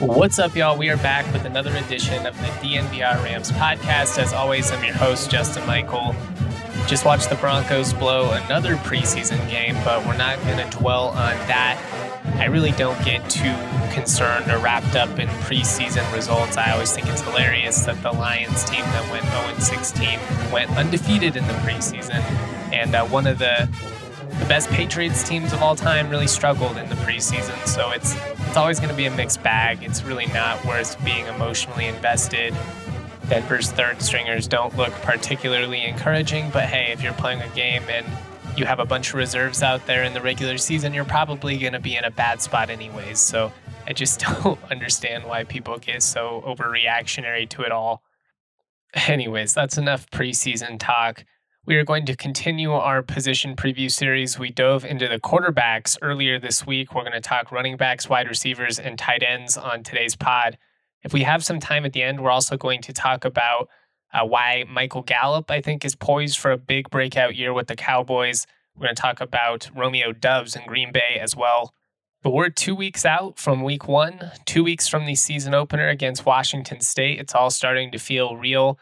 What's up, y'all? We are back with another edition of the DNVR Rams podcast. As always, I'm your host, Justin Michael. Just watched the Broncos blow another preseason game, but we're not going to dwell on that. I really don't get too concerned or wrapped up in preseason results. I always think it's hilarious that the Lions team that went 0 16 went undefeated in the preseason. And uh, one of the the best Patriots teams of all time really struggled in the preseason. So it's it's always going to be a mixed bag. It's really not worth being emotionally invested. Denver's third stringers don't look particularly encouraging, but hey, if you're playing a game and you have a bunch of reserves out there in the regular season, you're probably going to be in a bad spot anyways. So I just don't understand why people get so overreactionary to it all. Anyways, that's enough preseason talk. We are going to continue our position preview series. We dove into the quarterbacks earlier this week. We're going to talk running backs, wide receivers, and tight ends on today's pod. If we have some time at the end, we're also going to talk about uh, why Michael Gallup, I think, is poised for a big breakout year with the Cowboys. We're going to talk about Romeo Doubs in Green Bay as well. But we're two weeks out from week one, two weeks from the season opener against Washington State. It's all starting to feel real.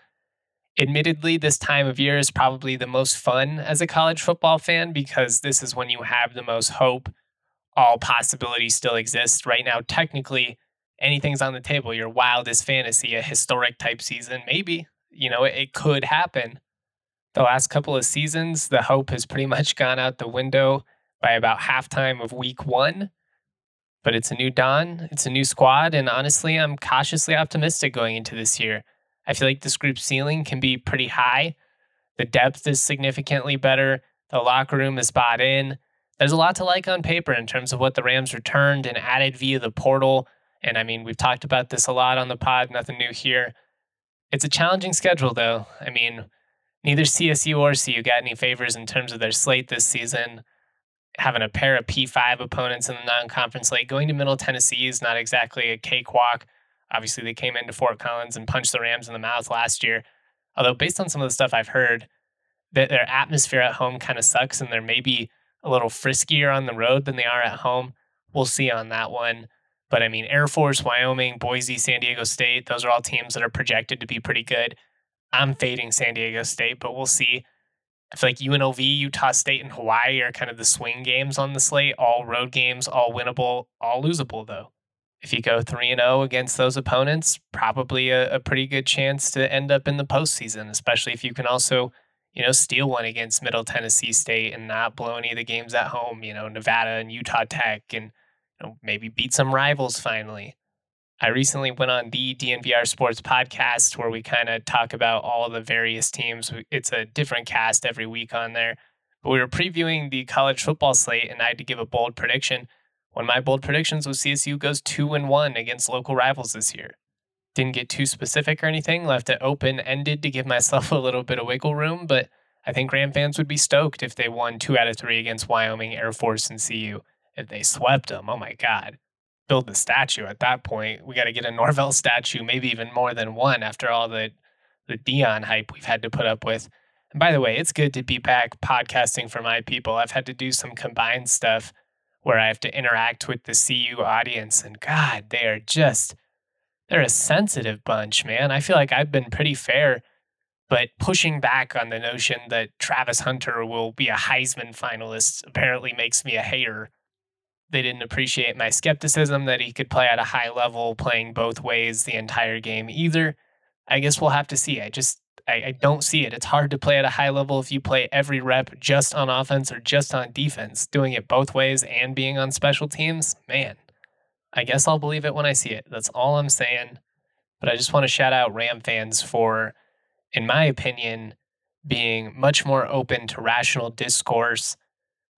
Admittedly, this time of year is probably the most fun as a college football fan because this is when you have the most hope. All possibilities still exist. Right now, technically, anything's on the table. Your wildest fantasy, a historic type season, maybe. You know, it, it could happen. The last couple of seasons, the hope has pretty much gone out the window by about halftime of week one. But it's a new dawn, it's a new squad, and honestly, I'm cautiously optimistic going into this year. I feel like this group's ceiling can be pretty high. The depth is significantly better. The locker room is bought in. There's a lot to like on paper in terms of what the Rams returned and added via the portal. And I mean, we've talked about this a lot on the pod, nothing new here. It's a challenging schedule, though. I mean, neither CSU or CU got any favors in terms of their slate this season. Having a pair of P5 opponents in the non conference slate, going to Middle Tennessee is not exactly a cakewalk. Obviously, they came into Fort Collins and punched the Rams in the mouth last year. Although, based on some of the stuff I've heard, that their atmosphere at home kind of sucks and they're maybe a little friskier on the road than they are at home. We'll see on that one. But I mean, Air Force, Wyoming, Boise, San Diego State, those are all teams that are projected to be pretty good. I'm fading San Diego State, but we'll see. I feel like UNLV, Utah State, and Hawaii are kind of the swing games on the slate, all road games, all winnable, all losable, though if you go 3 and 0 against those opponents, probably a, a, pretty good chance to end up in the postseason, especially if you can also, you know, steal one against Middle Tennessee State and not blow any of the games at home, you know, Nevada and Utah Tech and you know, maybe beat some rivals finally. I recently went on the DNVR Sports podcast where we kind of talk about all the various teams. It's a different cast every week on there. But we were previewing the college football slate, and I had to give a bold prediction one of my bold predictions was CSU goes 2 and 1 against local rivals this year. Didn't get too specific or anything, left it open ended to give myself a little bit of wiggle room, but I think Ram fans would be stoked if they won 2 out of 3 against Wyoming, Air Force, and CU. If they swept them, oh my God. Build the statue at that point. We got to get a Norvell statue, maybe even more than one after all the, the Deion hype we've had to put up with. And by the way, it's good to be back podcasting for my people. I've had to do some combined stuff where I have to interact with the CU audience. And God, they are just, they're a sensitive bunch, man. I feel like I've been pretty fair but pushing back on the notion that Travis Hunter will be a Heisman finalist apparently makes me a hater. They didn't appreciate my skepticism that he could play at a high level, playing both ways the entire game either. I guess we'll have to see. I just I, I don't see it. It's hard to play at a high level if you play every rep just on offense or just on defense. Doing it both ways and being on special teams, man. I guess I'll believe it when I see it. That's all I'm saying. But I just want to shout out Ram fans for in my opinion, being much more open to rational discourse,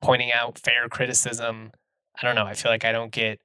pointing out fair criticism. I don't know. I feel like I don't get,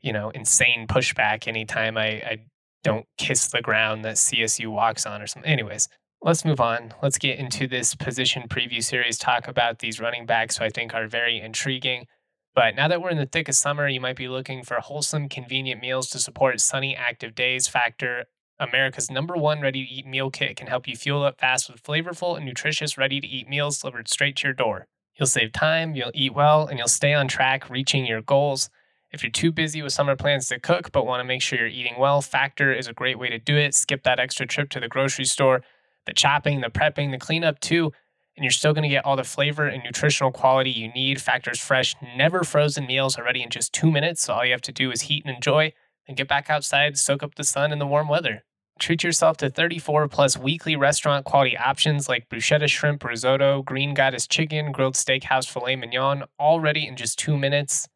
you know, insane pushback anytime I, I don't kiss the ground that CSU walks on or something. Anyways, let's move on. Let's get into this position preview series, talk about these running backs who I think are very intriguing. But now that we're in the thick of summer, you might be looking for wholesome, convenient meals to support sunny, active days. Factor America's number one ready to eat meal kit can help you fuel up fast with flavorful and nutritious ready to eat meals delivered straight to your door. You'll save time, you'll eat well, and you'll stay on track reaching your goals. If you're too busy with summer plans to cook but want to make sure you're eating well, Factor is a great way to do it. Skip that extra trip to the grocery store, the chopping, the prepping, the cleanup too, and you're still going to get all the flavor and nutritional quality you need. Factor's fresh, never frozen meals are ready in just two minutes, so all you have to do is heat and enjoy, and get back outside, soak up the sun and the warm weather. Treat yourself to 34 plus weekly restaurant quality options like bruschetta shrimp risotto, green goddess chicken, grilled steakhouse filet mignon, all ready in just two minutes.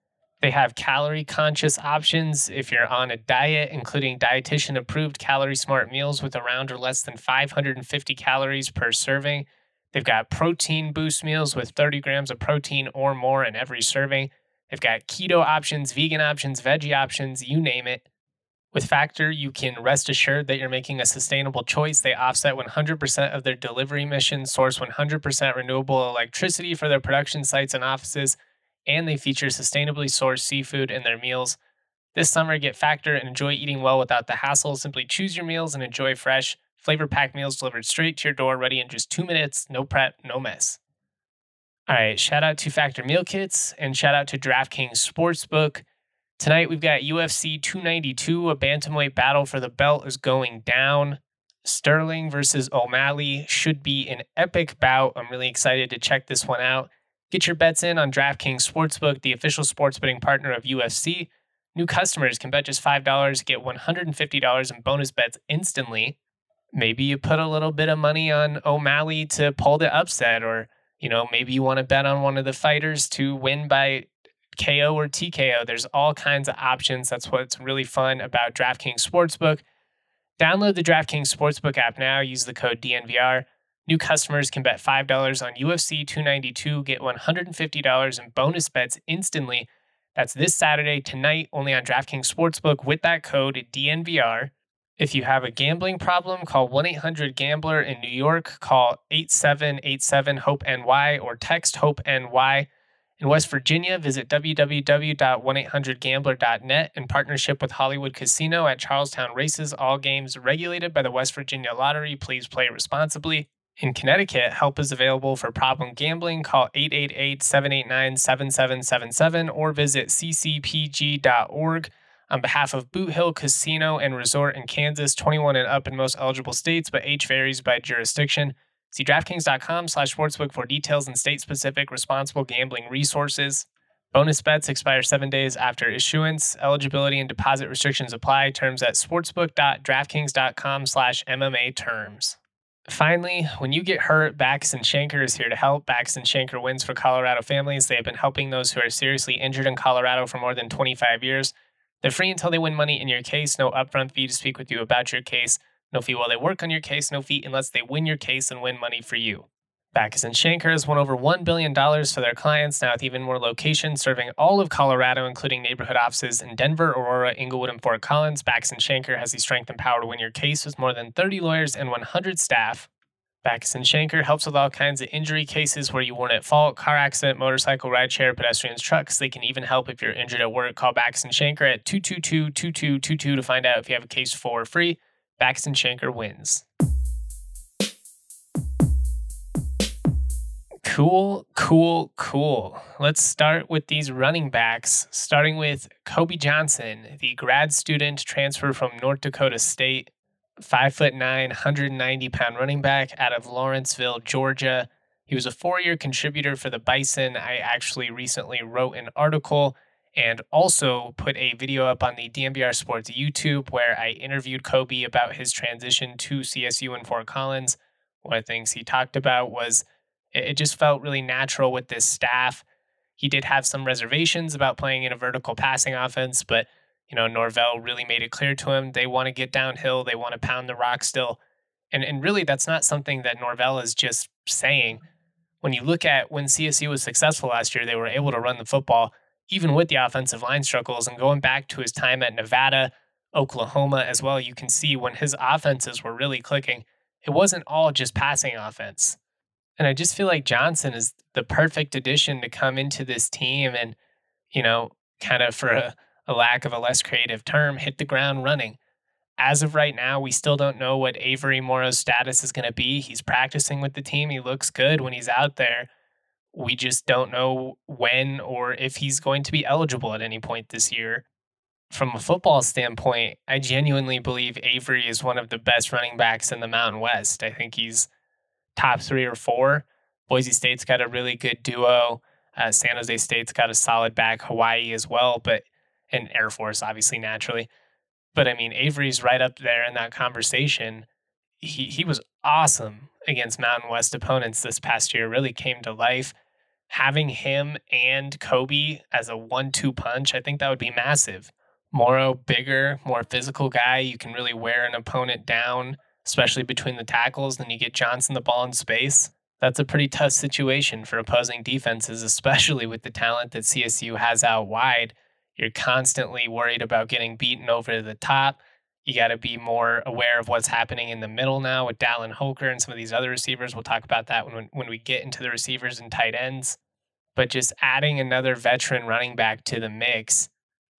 They have calorie conscious options if you're on a diet, including dietitian approved calorie smart meals with around or less than 550 calories per serving. They've got protein boost meals with 30 grams of protein or more in every serving. They've got keto options, vegan options, veggie options, you name it. With Factor, you can rest assured that you're making a sustainable choice. They offset 100% of their delivery emissions, source 100% renewable electricity for their production sites and offices, and they feature sustainably sourced seafood in their meals. This summer, get Factor and enjoy eating well without the hassle. Simply choose your meals and enjoy fresh, flavor packed meals delivered straight to your door, ready in just two minutes. No prep, no mess. All right, shout out to Factor Meal Kits and shout out to DraftKings Sportsbook. Tonight we've got UFC 292. A bantamweight battle for the belt is going down. Sterling versus O'Malley should be an epic bout. I'm really excited to check this one out. Get your bets in on DraftKings Sportsbook, the official sports betting partner of UFC. New customers can bet just $5, get $150 in bonus bets instantly. Maybe you put a little bit of money on O'Malley to pull the upset, or you know, maybe you want to bet on one of the fighters to win by KO or TKO. There's all kinds of options. That's what's really fun about DraftKings Sportsbook. Download the DraftKings Sportsbook app now. Use the code DNVR. New customers can bet $5 on UFC 292, get $150 in bonus bets instantly. That's this Saturday, tonight, only on DraftKings Sportsbook with that code DNVR. If you have a gambling problem, call 1 800 Gambler in New York. Call 8787 HOPE NY or text HOPE NY. In West Virginia, visit www.1800gambler.net in partnership with Hollywood Casino at Charlestown Races. All games regulated by the West Virginia Lottery. Please play responsibly. In Connecticut, help is available for problem gambling. Call 888 789 7777 or visit ccpg.org. On behalf of Boot Hill Casino and Resort in Kansas, 21 and up in most eligible states, but age varies by jurisdiction. See DraftKings.com slash sportsbook for details and state-specific responsible gambling resources. Bonus bets expire seven days after issuance. Eligibility and deposit restrictions apply. Terms at sportsbook.draftkings.com slash MMA terms. Finally, when you get hurt, Bachus and Schanker is here to help. Bachus and Schanker wins for Colorado families. They have been helping those who are seriously injured in Colorado for more than 25 years. They're free until they win money in your case. No upfront fee to speak with you about your case. No fee while they work on your case, no fee unless they win your case and win money for you. Bachus and Schanker has won over $1 billion for their clients, now with even more locations serving all of Colorado, including neighborhood offices in Denver, Aurora, Englewood, and Fort Collins. Bachus and Schanker has the strength and power to win your case with more than 30 lawyers and 100 staff. Bachus and Schanker helps with all kinds of injury cases where you weren't at fault, car accident, motorcycle, rideshare, pedestrians, trucks. They can even help if you're injured at work. Call Bachus and Schanker at 222-2222 to find out if you have a case for free. Bachus and Schanker wins. Cool, cool, cool. Let's start with these running backs, starting with Kobe Johnson, the grad student transfer from North Dakota State. five foot nine, 190 pound running back out of Lawrenceville, Georgia. He was a four year contributor for the Bison. I actually recently wrote an article and also put a video up on the DNVR Sports YouTube where I interviewed Kobe about his transition to CSU in Fort Collins. One of the things he talked about was it just felt really natural with this staff. He did have some reservations about playing in a vertical passing offense, but you know, Norvell really made it clear to him they want to get downhill, they want to pound the rock still. And and really that's not something that Norvell is just saying. When you look at when CSU was successful last year, they were able to run the football even with the offensive line struggles and going back to his time at Nevada, Oklahoma as well, you can see when his offenses were really clicking, it wasn't all just passing offense. And I just feel like Johnson is the perfect addition to come into this team and, you know, kind of for a, a lack of a less creative term, hit the ground running. As of right now, we still don't know what Avery Morrow's status is going to be. He's practicing with the team. He looks good when he's out there we just don't know when or if he's going to be eligible at any point this year. From a football standpoint, I genuinely believe Avery is one of the best running backs in the Mountain West. I think he's top three or four. Boise State's got a really good duo. Uh, San Jose State's got a solid back. Hawaii as well, but and Air Force obviously naturally. But I mean, Avery's right up there in that conversation. He he was awesome against Mountain West opponents this past year. Really came to life having him and Kobe as a one two punch, I think that would be massive. Morrow, bigger, more physical guy. You can really wear an opponent down, especially between the tackles. Then you get Johnson the ball in space. That's a pretty tough situation for opposing defenses, especially with the talent that CSU has out wide. You're constantly worried about getting beaten over the top. You got to be more aware of what's happening in the middle now with Dallin Holker and some of these other receivers. We'll talk about that when, when we get into the receivers and tight ends. But just adding another veteran running back to the mix,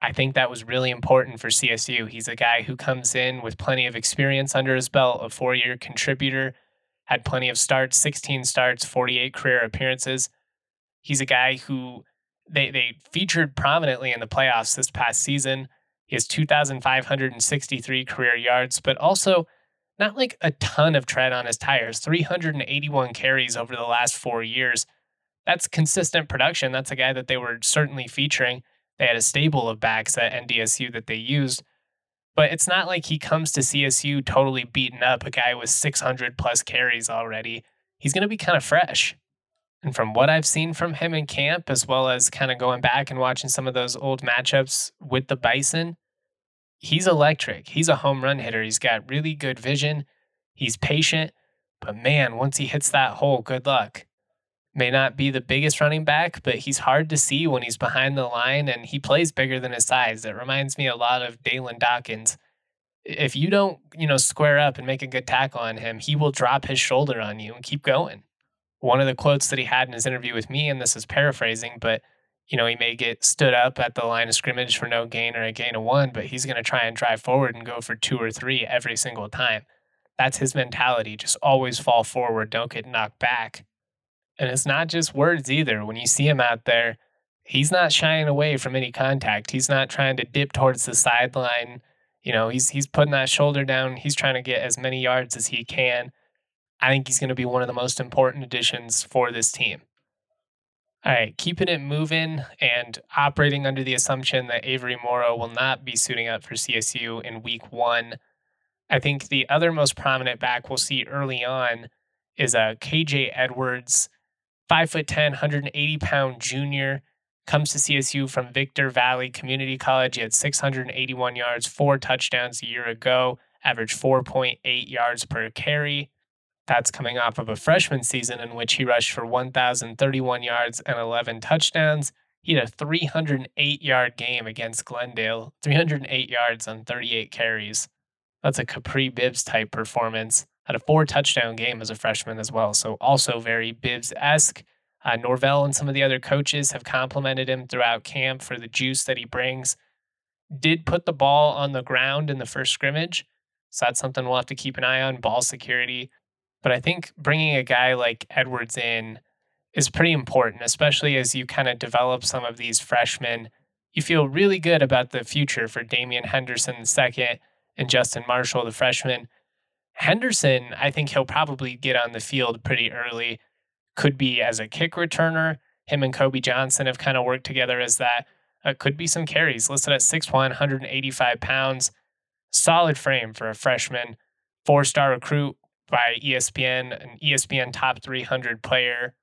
I think that was really important for CSU. He's a guy who comes in with plenty of experience under his belt, a four year contributor, had plenty of starts, 16 starts, 48 career appearances. He's a guy who they, they featured prominently in the playoffs this past season he has 2,563 career yards, but also not like a ton of tread on his tires. 381 carries over the last four years. That's consistent production. That's a guy that they were certainly featuring. They had a stable of backs at NDSU that they used. But it's not like he comes to CSU totally beaten up, a guy with 600 plus carries already. He's going to be kind of fresh. And from what I've seen from him in camp, as well as kind of going back and watching some of those old matchups with the Bison, he's electric. He's a home run hitter. He's got really good vision. He's patient. But man, once he hits that hole, good luck. May not be the biggest running back, but he's hard to see when he's behind the line and he plays bigger than his size. It reminds me a lot of Dalyn Dawkins. If you don't, you know, square up and make a good tackle on him, he will drop his shoulder on you and keep going one of the quotes that he had in his interview with me, and this is paraphrasing, but you know, he may get stood up at the line of scrimmage for no gain or a gain of one, but he's going to try and drive forward and go for two or three every single time. That's his mentality. Just always fall forward, don't get knocked back. And it's not just words either. When you see him out there, he's not shying away from any contact. He's not trying to dip towards the sideline. You know, he's he's putting that shoulder down. He's trying to get as many yards as he can. I think he's going to be one of the most important additions for this team. All right, keeping it moving and operating under the assumption that Avery Morrow will not be suiting up for CSU in week one. I think the other most prominent back we'll see early on is uh, KJ Edwards, 5'10, 180 pound junior, comes to CSU from Victor Valley Community College. He had 681 yards, four touchdowns a year ago, averaged 4.8 yards per carry. That's coming off of a freshman season in which he rushed for 1,031 yards and 11 touchdowns. He had a 308 yard game against Glendale, 308 yards on 38 carries. That's a Kapri Bibbs type performance. Had a four touchdown game as a freshman as well. So, also very Bibbs esque. Uh, Norvell and some of the other coaches have complimented him throughout camp for the juice that he brings. Did put the ball on the ground in the first scrimmage. So, that's something we'll have to keep an eye on. Ball security but I think bringing a guy like Edwards in is pretty important, especially as you kind of develop some of these freshmen. You feel really good about the future for Damian Henderson the second and Justin Marshall, the freshman. Henderson, I think he'll probably get on the field pretty early. Could be as a kick returner. Him and Kobe Johnson have kind of worked together as that. Uh, could be some carries. Listed at 6'1, 185 pounds. Solid frame for a freshman. Four star recruit by ESPN, an ESPN top 300 player.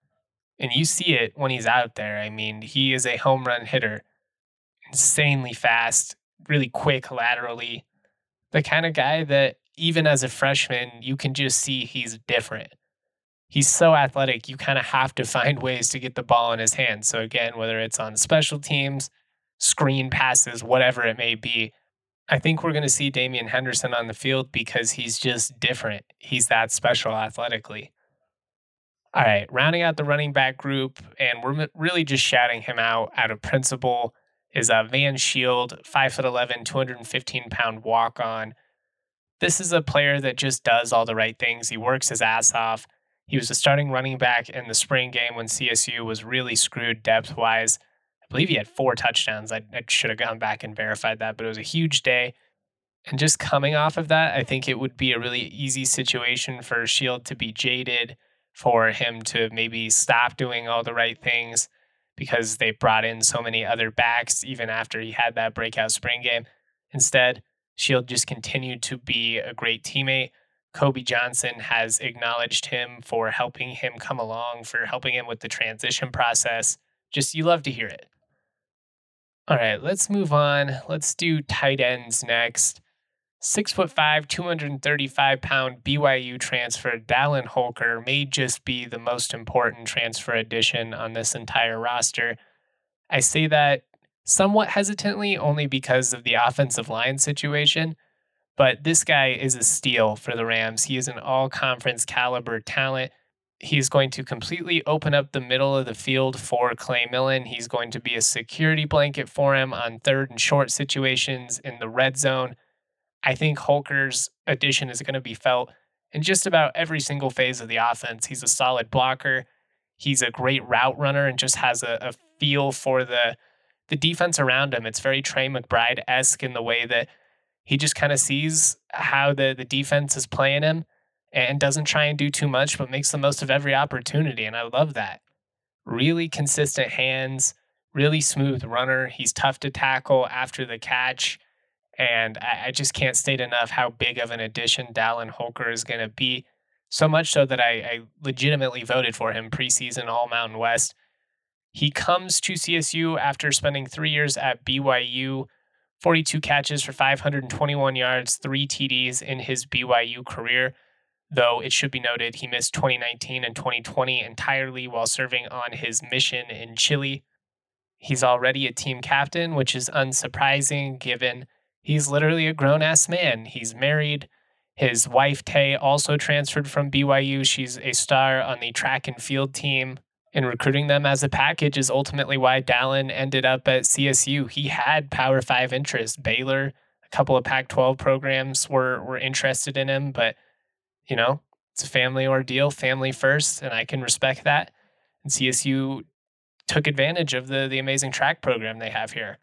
And you see it when he's out there. I mean, he is a home run hitter, insanely fast, really quick laterally. The kind of guy that even as a freshman, you can just see he's different. He's so athletic, you kind of have to find ways to get the ball in his hands. So, again, whether it's on special teams, screen passes, whatever it may be, I think we're going to see Damian Henderson on the field because he's just different. He's that special athletically. All right, rounding out the running back group, and we're really just shouting him out out of principle, is uh, Van Shield, 5'11, 215 pound walk on. This is a player that just does all the right things. He works his ass off. He was a starting running back in the spring game when CSU was really screwed depth wise. I believe he had four touchdowns. I, I should have gone back and verified that, but it was a huge day. And just coming off of that, I think it would be a really easy situation for Shield to be jaded, for him to maybe stop doing all the right things because they brought in so many other backs even after he had that breakout spring game. Instead, Shield just continued to be a great teammate. Kobe Johnson has acknowledged him for helping him come along, for helping him with the transition process. Just you love to hear it. All right, let's move on. Let's do tight ends next. Six foot five, 235 pound BYU transfer Dallin Holker may just be the most important transfer addition on this entire roster. I say that somewhat hesitantly only because of the offensive line situation. But this guy is a steal for the Rams. He is an all conference caliber talent. He's going to completely open up the middle of the field for Clay Millen. He's going to be a security blanket for him on third and short situations in the red zone. I think Holker's addition is going to be felt in just about every single phase of the offense. He's a solid blocker. He's a great route runner and just has a, a feel for the the defense around him. It's very Trey McBride esque in the way that he just kind of sees how the, the defense is playing him and doesn't try and do too much, but makes the most of every opportunity. And I love that. Really consistent hands, really smooth runner. He's tough to tackle after the catch. And I, I just can't state enough how big of an addition Dallin Holker is going to be. So much so that I, I legitimately voted for him preseason All Mountain West. He comes to CSU after spending three years at BYU, 42 catches for 521 yards, three TDs in his BYU career. Though it should be noted, he missed 2019 and 2020 entirely while serving on his mission in Chile. He's already a team captain, which is unsurprising given he's literally a grown ass man. He's married. His wife, Tay, also transferred from BYU. She's a star on the track and field team and recruiting them as a package is ultimately why Dallin ended up at CSU. He had Power Five interest. Baylor, a couple of Pac 12 programs were, were interested in him, but, you know, it's a family ordeal, family first, and I can respect that. And CSU took advantage of the, the amazing track program they have here.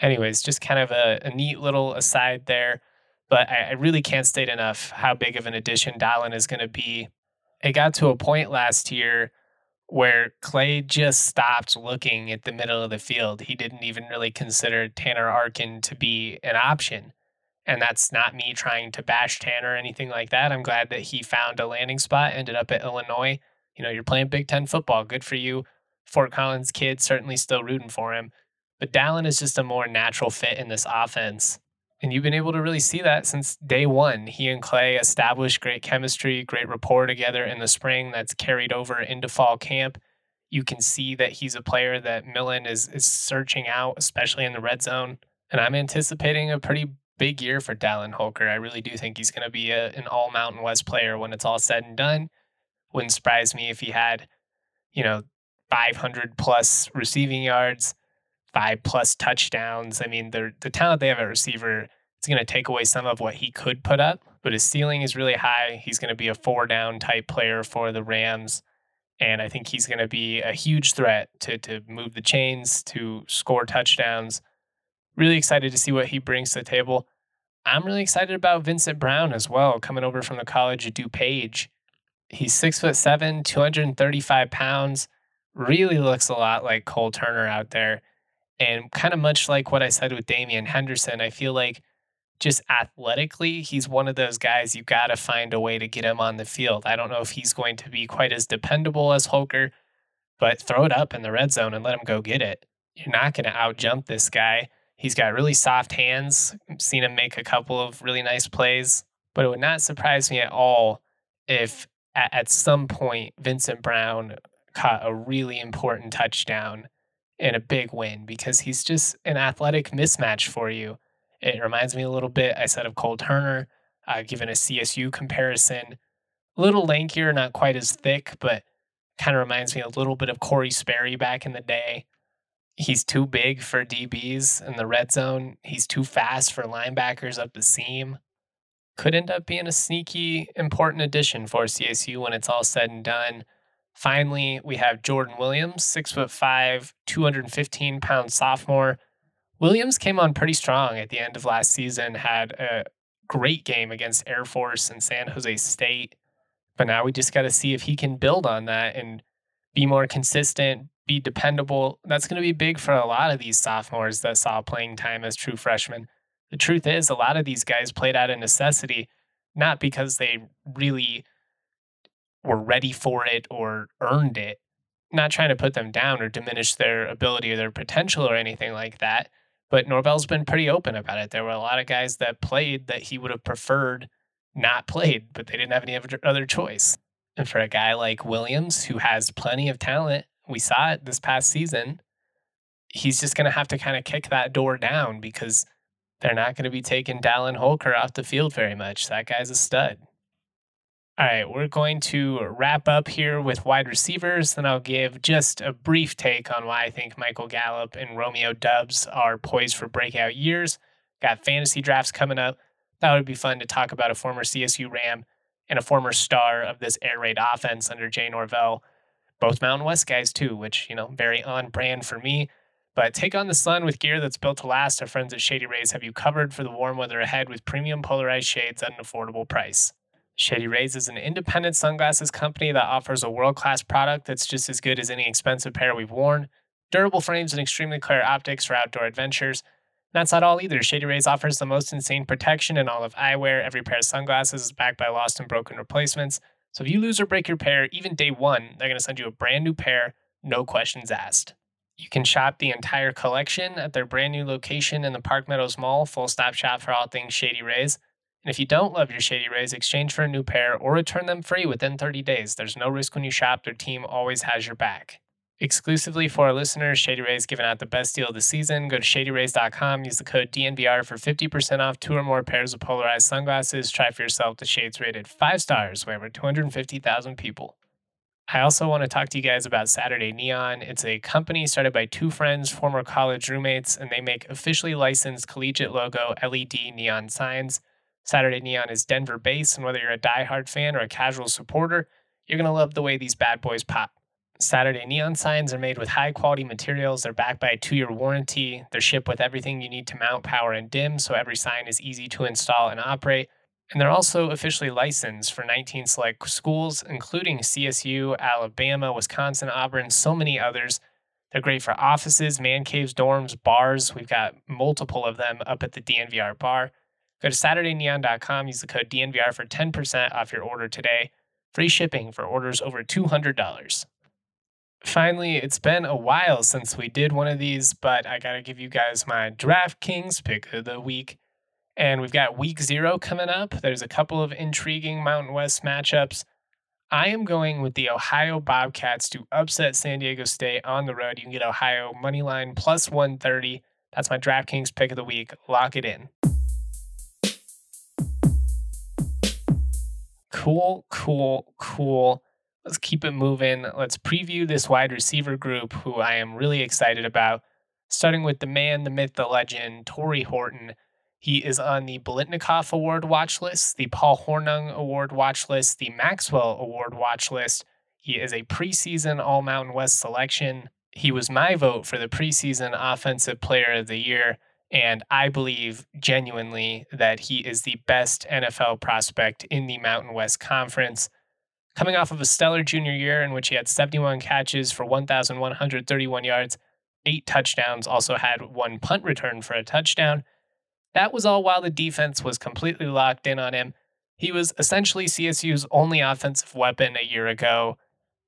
Anyways, just kind of a, a neat little aside there. But I, I really can't state enough how big of an addition Dallin is going to be. It got to a point last year where Clay just stopped looking at the middle of the field. He didn't even really consider Tanner Arkin to be an option. And that's not me trying to bash Tanner or anything like that. I'm glad that he found a landing spot, ended up at Illinois. You know, you're playing Big Ten football. Good for you. Fort Collins kid, certainly still rooting for him. But Dallin is just a more natural fit in this offense. And you've been able to really see that since day one. He and Clay established great chemistry, great rapport together in the spring that's carried over into fall camp. You can see that he's a player that Millen is, is searching out, especially in the red zone. And I'm anticipating a pretty big year for Dallin Holker. I really do think he's going to be a, an all Mountain West player when it's all said and done. Wouldn't surprise me if he had, you know, 500 plus receiving yards, five plus touchdowns. I mean, the the talent they have at receiver, it's going to take away some of what he could put up, but his ceiling is really high. He's going to be a four down type player for the Rams. And I think he's going to be a huge threat to, to move the chains, to score touchdowns. Really excited to see what he brings to the table. I'm really excited about Vincent Brown as well, coming over from the College of DuPage. He's six foot seven, 235 pounds, really looks a lot like Cole Turner out there. And kind of much like what I said with Damian Henderson, I feel like just athletically, he's one of those guys you got to find a way to get him on the field. I don't know if he's going to be quite as dependable as Holker, but throw it up in the red zone and let him go get it. You're not going to outjump this guy. He's got really soft hands. I've seen him make a couple of really nice plays, but it would not surprise me at all if at, at some point Vincent Brown caught a really important touchdown and a big win because he's just an athletic mismatch for you. It reminds me a little bit, I said, of Cole Turner, uh, given a CSU comparison. A little lankier, not quite as thick, but kind of reminds me a little bit of Kory Sperry back in the day. He's too big for DBs in the red zone. He's too fast for linebackers up the seam. Could end up being a sneaky, important addition for CSU when it's all said and done. Finally, we have Jordan Williams, six foot five, 215 pound sophomore. Williams came on pretty strong at the end of last season, had a great game against Air Force and San Jose State. But now we just got to see if he can build on that and be more consistent, be dependable. That's going to be big for a lot of these sophomores that saw playing time as true freshmen. The truth is, a lot of these guys played out of necessity, not because they really were ready for it or earned it. Not trying to put them down or diminish their ability or their potential or anything like that. But Norvell's been pretty open about it. There were a lot of guys that played that he would have preferred not played, but they didn't have any other choice. And for a guy like Williams, who has plenty of talent, we saw it this past season, he's just going to have to kind of kick that door down because they're not going to be taking Dallin Holker off the field very much. That guy's a stud. All right, we're going to wrap up here with wide receivers. Then I'll give just a brief take on why I think Michael Gallup and Romeo Doubs are poised for breakout years. Got fantasy drafts coming up. That would be fun to talk about a former CSU Ram and a former star of this air raid offense under Jay Norvell. Both Mountain West guys, too, which, you know, very on brand for me. But take on the sun with gear that's built to last. Our friends at Shady Rays have you covered for the warm weather ahead with premium polarized shades at an affordable price. Shady Rays is an independent sunglasses company that offers a world class product that's just as good as any expensive pair we've worn. Durable frames and extremely clear optics for outdoor adventures. That's not all either. Shady Rays offers the most insane protection in all of eyewear. Every pair of sunglasses is backed by lost and broken replacements. So if you lose or break your pair, even day one, they're going to send you a brand new pair, no questions asked. You can shop the entire collection at their brand new location in the Park Meadows Mall, full stop shop for all things Shady Rays. And if you don't love your Shady Rays, exchange for a new pair or return them free within 30 days. There's no risk when you shop, their team always has your back. Exclusively for our listeners, Shady Rays giving out the best deal of the season. Go to shadyrays.com, use the code DNVR for 50% off two or more pairs of polarized sunglasses. Try for yourself the shades rated five stars by over 250,000 people. I also want to talk to you guys about Saturday Neon. It's a company started by two friends, former college roommates, and they make officially licensed collegiate logo LED neon signs. Saturday Neon is Denver based, and whether you're a die-hard fan or a casual supporter, you're going to love the way these bad boys pop. Saturday Neon signs are made with high quality materials. They're backed by a two year warranty. They're shipped with everything you need to mount, power, and dim, so every sign is easy to install and operate. And they're also officially licensed for 19 select schools, including CSU, Alabama, Wisconsin, Auburn, so many others. They're great for offices, man caves, dorms, bars. We've got multiple of them up at the DNVR bar. Go to SaturdayNeon.com, use the code DNVR for 10% off your order today. Free shipping for orders over $200. Finally, it's been a while since we did one of these, but I got to give you guys my DraftKings pick of the week. And we've got week zero coming up. There's a couple of intriguing Mountain West matchups. I am going with the Ohio Bobcats to upset San Diego State on the road. You can get Ohio money line plus 130. That's my DraftKings pick of the week. Lock it in. Cool, cool, cool. Let's keep it moving. Let's preview this wide receiver group who I am really excited about. Starting with the man, the myth, the legend, Tory Horton. He is on the Biletnikoff Award watch list, the Paul Hornung Award watch list, the Maxwell Award watch list. He is a preseason All Mountain West selection. He was my vote for the preseason Offensive Player of the Year And I believe genuinely that he is the best NFL prospect in the Mountain West Conference. Coming off of a stellar junior year in which he had 71 catches for 1,131 yards, eight touchdowns, also had one punt return for a touchdown. That was all while the defense was completely locked in on him. He was essentially CSU's only offensive weapon a year ago.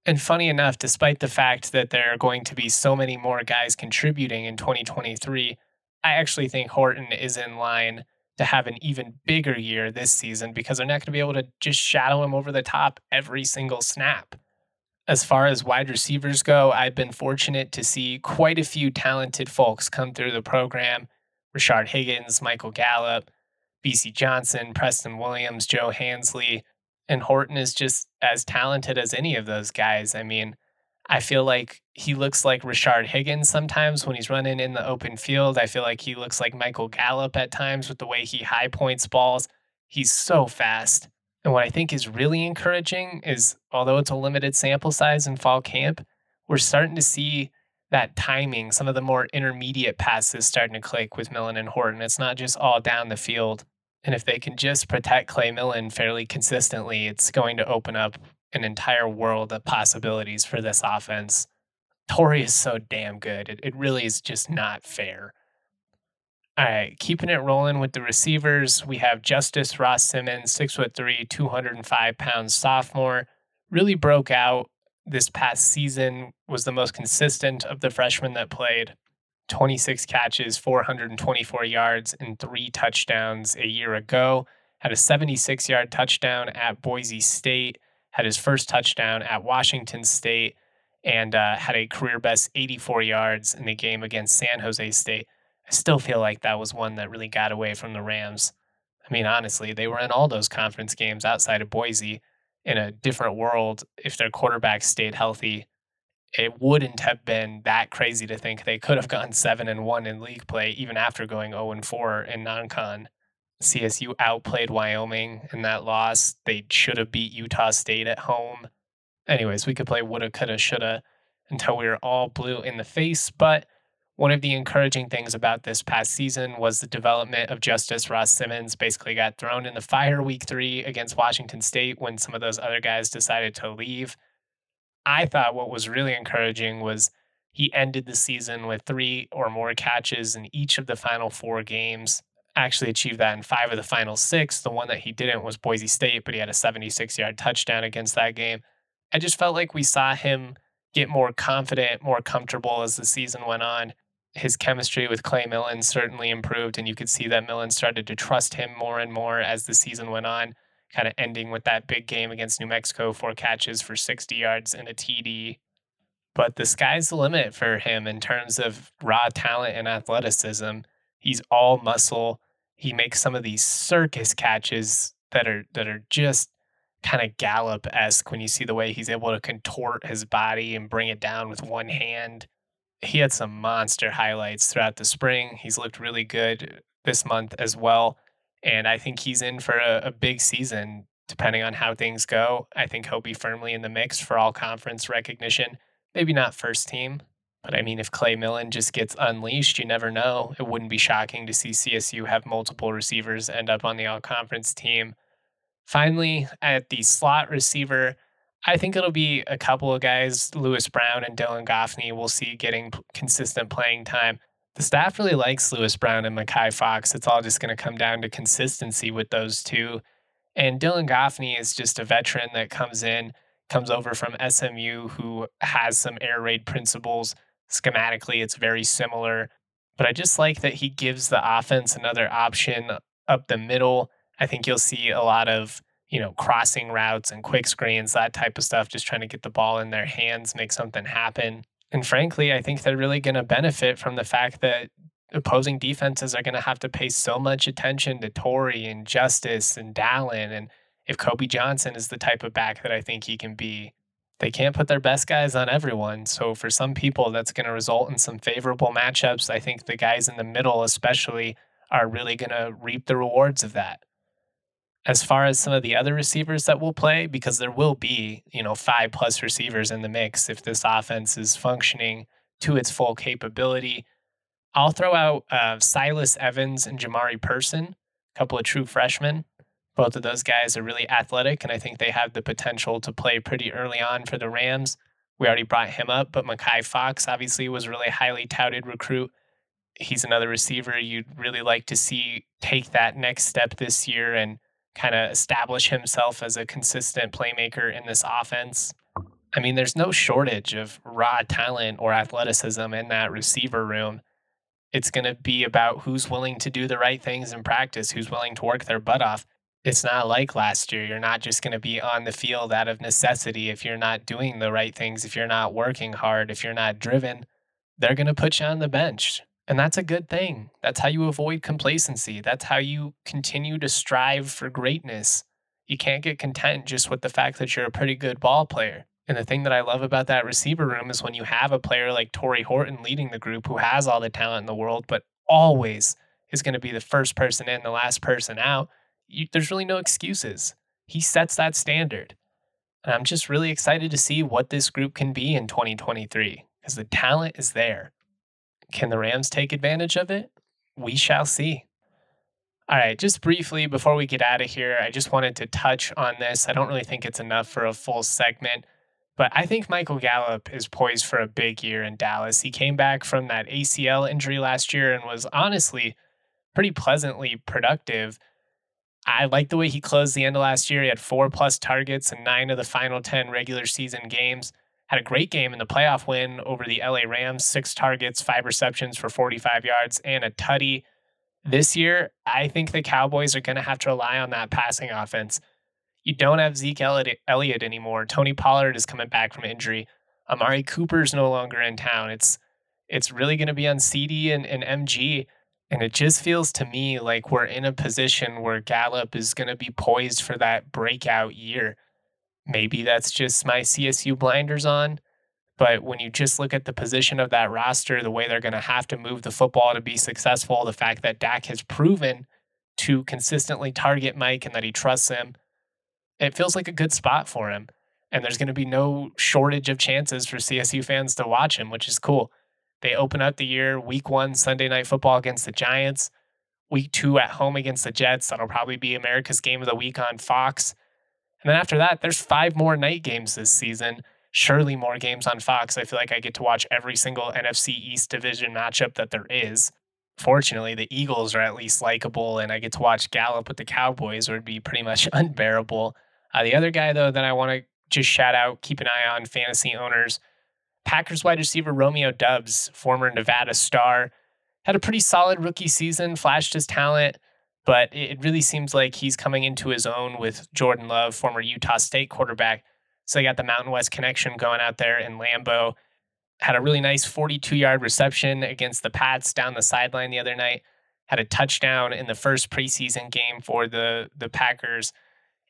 And funny enough, despite the fact that there are going to be so many more guys contributing in 2023, I actually think Horton is in line to have an even bigger year this season because they're not going to be able to just shadow him over the top every single snap. As far as wide receivers go, I've been fortunate to see quite a few talented folks come through the program Rashard Higgins, Michael Gallup, Bisi Johnson, Preston Williams, Joe Hansley, and Horton is just as talented as any of those guys. I mean, I feel like he looks like Rashard Higgins sometimes when he's running in the open field. I feel like he looks like Michael Gallup at times with the way he high points balls. He's so fast. And what I think is really encouraging is although it's a limited sample size in fall camp, we're starting to see that timing, some of the more intermediate passes starting to click with Millen and Horton. It's not just all down the field. And if they can just protect Clay Millen fairly consistently, it's going to open up an entire world of possibilities for this offense. Tory is so damn good. It, it really is just not fair. All right, keeping it rolling with the receivers, we have Justus Ross-Simmons, six foot three, 205 pounds sophomore. Really broke out this past season, was the most consistent of the freshmen that played. 26 catches, 424 yards, and three touchdowns a year ago. Had a 76 yard touchdown at Boise State had his first touchdown at Washington State and uh, had a career best 84 yards in the game against San Jose State. I still feel like that was one that really got away from the Rams. I mean, honestly, they were in all those conference games outside of Boise in a different world. If their quarterback stayed healthy, it wouldn't have been that crazy to think they could have gone seven and one in league play, even after going 0 and 4 in non con. CSU outplayed Wyoming in that loss. They should have beat Utah State at home. Anyways, we could play woulda, coulda, shoulda until we were all blue in the face. But one of the encouraging things about this past season was the development of Justus Ross-Simmons. Basically, got thrown in the fire week three against Washington State when some of those other guys decided to leave. I thought what was really encouraging was he ended the season with three or more catches in each of the final four games actually achieved that in five of the final six. The one that he didn't was Boise State, but he had a 76 yard touchdown against that game. I just felt like we saw him get more confident, more comfortable as the season went on. His chemistry with Clay Millen certainly improved, and you could see that Millen started to trust him more and more as the season went on, kind of ending with that big game against New Mexico, four catches for 60 yards and a TD. But the sky's the limit for him in terms of raw talent and athleticism. He's all muscle. He makes some of these circus catches that are that are just kind of Gallup esque when you see the way he's able to contort his body and bring it down with one hand. He had some monster highlights throughout the spring. He's looked really good this month as well. And I think he's in for a, a big season, depending on how things go. I think he'll be firmly in the mix for all conference recognition. Maybe not first team, but I mean, if Clay Millen just gets unleashed, you never know. It wouldn't be shocking to see CSU have multiple receivers end up on the all conference team. Finally, at the slot receiver, I think it'll be a couple of guys, Lewis Brown and Dylan Goffney, we'll see getting consistent playing time. The staff really likes Lewis Brown and Makai Fox. It's all just going to come down to consistency with those two. And Dylan Goffney is just a veteran that comes in, comes over from SMU, who has some air raid principles schematically it's very similar but i just like that he gives the offense another option up the middle i think you'll see a lot of you know crossing routes and quick screens that type of stuff just trying to get the ball in their hands make something happen and frankly i think they're really going to benefit from the fact that opposing defenses are going to have to pay so much attention to Tory and Justus and Dallin. And if Kobe Johnson is the type of back that I think he can be, they can't put their best guys on everyone. So for some people, that's going to result in some favorable matchups. I think the guys in the middle, especially, are really going to reap the rewards of that. As far as some of the other receivers that will play, because there will be, you know, five plus receivers in the mix if this offense is functioning to its full capability. I'll throw out uh, Silas Evans and Jamari Person, a couple of true freshmen. Both of those guys are really athletic, and I think they have the potential to play pretty early on for the Rams. We already brought him up, but Makai Fox obviously was a really highly touted recruit. He's another receiver you'd really like to see take that next step this year and kind of establish himself as a consistent playmaker in this offense. I mean, there's no shortage of raw talent or athleticism in that receiver room. It's going to be about who's willing to do the right things in practice, who's willing to work their butt off. It's not like last year. You're not just going to be on the field out of necessity if you're not doing the right things, if you're not working hard, if you're not driven. They're going to put you on the bench. And that's a good thing. That's how you avoid complacency. That's how you continue to strive for greatness. You can't get content just with the fact that you're a pretty good ball player. And the thing that I love about that receiver room is when you have a player like Tory Horton leading the group who has all the talent in the world, but always is going to be the first person in, the last person out. You, there's really no excuses. He sets that standard. And I'm just really excited to see what this group can be in 2023 because the talent is there. Can the Rams take advantage of it? We shall see. All right, just briefly before we get out of here, I just wanted to touch on this. I don't really think it's enough for a full segment. But I think Michael Gallup is poised for a big year in Dallas. He came back from that ACL injury last year and was honestly pretty pleasantly productive. I like the way he closed the end of last year. He had four plus targets in nine of the final 10 regular season games. Had a great game in the playoff win over the LA Rams, six targets, five receptions for 45 yards, and a tutty. This year, I think the Cowboys are going to have to rely on that passing offense. You don't have Zeke Elliott anymore. Tony Pollard is coming back from injury. Amari Cooper's no longer in town. It's it's really going to be on CD and, and MG. And it just feels to me like we're in a position where Gallup is going to be poised for that breakout year. Maybe that's just my CSU blinders on. But when you just look at the position of that roster, the way they're going to have to move the football to be successful, the fact that Dak has proven to consistently target Mike and that he trusts him, it feels like a good spot for him. And there's going to be no shortage of chances for CSU fans to watch him, which is cool. They open up the year week one, Sunday night football against the Giants, week two at home against the Jets. That'll probably be America's game of the week on Fox. And then after that, there's five more night games this season. Surely more games on Fox. I feel like I get to watch every single NFC East division matchup that there is. Fortunately, the Eagles are at least likable, and I get to watch Gallup with the Cowboys, or it'd be pretty much unbearable. Uh, the other guy, though, that I want to just shout out, keep an eye on fantasy owners Packers wide receiver Romeo Doubs, former Nevada star, had a pretty solid rookie season, flashed his talent, but it really seems like he's coming into his own with Jordan Love, former Utah State quarterback. So they got the Mountain West connection going out there in Lambeau. Had a really nice 42 yard reception against the Pats down the sideline the other night. Had a touchdown in the first preseason game for the, the Packers.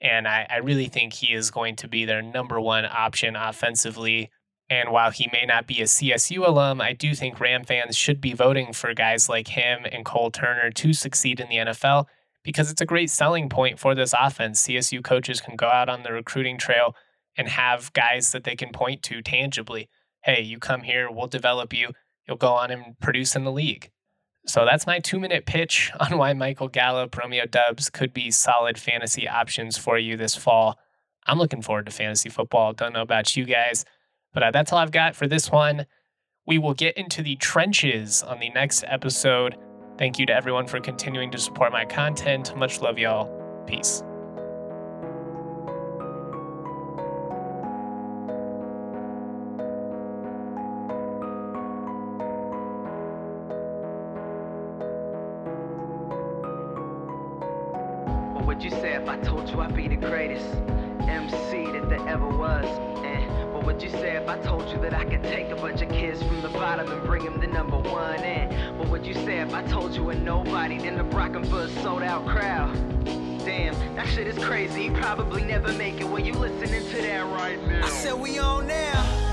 And I, I really think he is going to be their number one option offensively. And while he may not be a CSU alum, I do think Ram fans should be voting for guys like him and Cole Turner to succeed in the NFL because it's a great selling point for this offense. CSU coaches can go out on the recruiting trail and have guys that they can point to tangibly. Hey, you come here, we'll develop you. You'll go on and produce in the league. So that's my two minute pitch on why Michael Gallup, Romeo Doubs could be solid fantasy options for you this fall. I'm looking forward to fantasy football. Don't know about you guys, but uh, that's all I've got for this one. We will get into the trenches on the next episode. Thank you to everyone for continuing to support my content. Much love, y'all. Peace. I told you that I could take a bunch of kids from the bottom and bring them to number one? And what would you say if I told you a nobody them for a sold out crowd? Damn, that shit is crazy. You probably never make it when you listening to that right now. I said we on now.